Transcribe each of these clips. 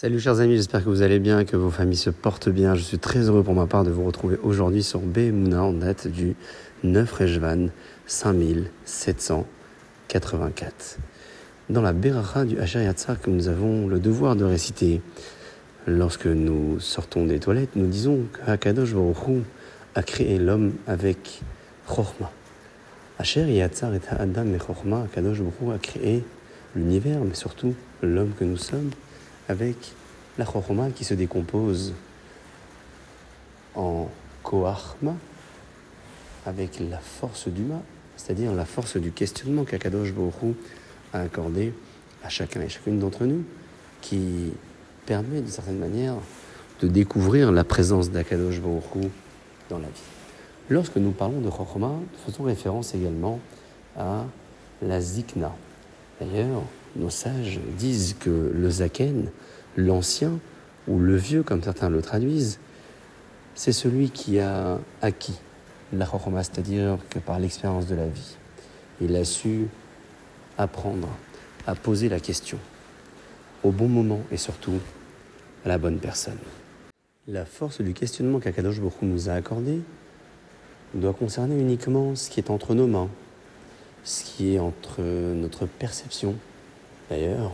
Salut chers amis, j'espère que vous allez bien, que vos familles se portent bien. Je suis très heureux pour ma part de vous retrouver aujourd'hui sur Bemouna en date du 9 Rejvan 5784. Dans la Beracha du Hacher Yatzar que nous avons le devoir de réciter lorsque nous sortons des toilettes, nous disons que Hakadosh Baruch a créé l'homme avec Chorma. Hacher Yatzar et Adam et Chorma, Hakadosh Baruch a créé l'univers, mais surtout l'homme que nous sommes avec la choroma qui se décompose en koachma, avec la force du ma, c'est-à-dire la force du questionnement qu'Akadosh Baruch a accordé à chacun et chacune d'entre nous, qui permet d'une certaine manière de découvrir la présence d'Akadosh Baruch dans la vie. Lorsque nous parlons de nous faisons référence également à la Zikna. D'ailleurs, nos sages disent que le zaken, l'ancien, ou le vieux, comme certains le traduisent, c'est celui qui a acquis la chorma, c'est-à-dire que par l'expérience de la vie, il a su apprendre à poser la question au bon moment et surtout à la bonne personne. La force du questionnement qu'Akadosh Baruch nous a accordé doit concerner uniquement ce qui est entre nos mains, ce qui est entre notre perception D'ailleurs,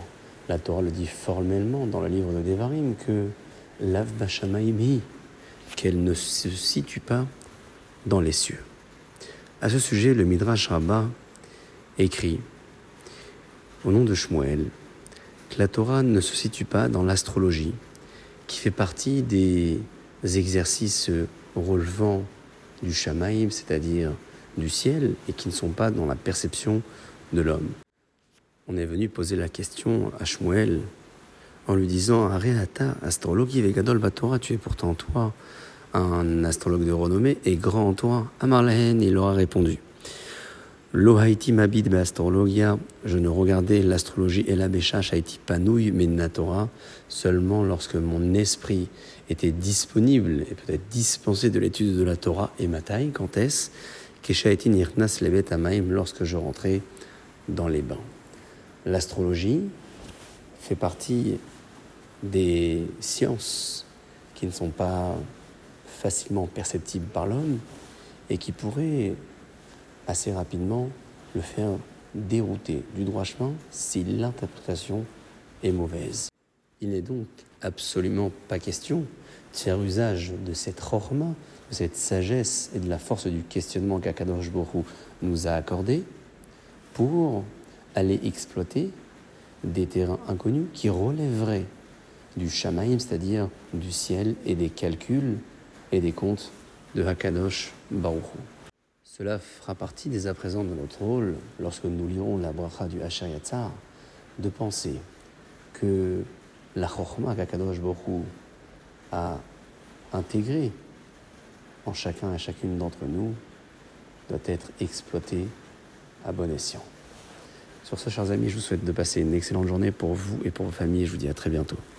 la Torah le dit formellement dans le livre de Devarim que l'av qu'elle ne se situe pas dans les cieux. À ce sujet, le Midrash Rabbah écrit au nom de Shmuel que la Torah ne se situe pas dans l'astrologie, qui fait partie des exercices relevant du Shamaïm, c'est-à-dire du ciel, et qui ne sont pas dans la perception de l'homme on est venu poser la question à Shmuel en lui disant Areata, astrologue Vegadol Batora, tu es pourtant toi un astrologue de renommée et grand en toi. Amarlahen, il aura répondu Lohaiti mabid astrologia, je ne regardais l'astrologie et la béchache Haïti panouille, mais Natora, seulement lorsque mon esprit était disponible et peut-être dispensé de l'étude de la Torah et ma taille, quand est-ce Keshaiti nirnas levet lorsque je rentrais dans les bains. L'astrologie fait partie des sciences qui ne sont pas facilement perceptibles par l'homme et qui pourraient assez rapidement le faire dérouter du droit chemin si l'interprétation est mauvaise. Il n'est donc absolument pas question de faire usage de cette chorma, de cette sagesse et de la force du questionnement qu'Akadosh Borou nous a accordé pour aller exploiter des terrains inconnus qui relèveraient du Shamaïm, c'est-à-dire du ciel et des calculs et des comptes de Hakadosh Baruch. Cela fera partie dès à présent de notre rôle, lorsque nous lirons la bracha du Hachar Yatzar, de penser que la Chochma qu'Hakadosh Baruch a intégrée en chacun et chacune d'entre nous doit être exploitée à bon escient. Sur ce, chers amis, je vous souhaite de passer une excellente journée pour vous et pour vos familles. Je vous dis à très bientôt.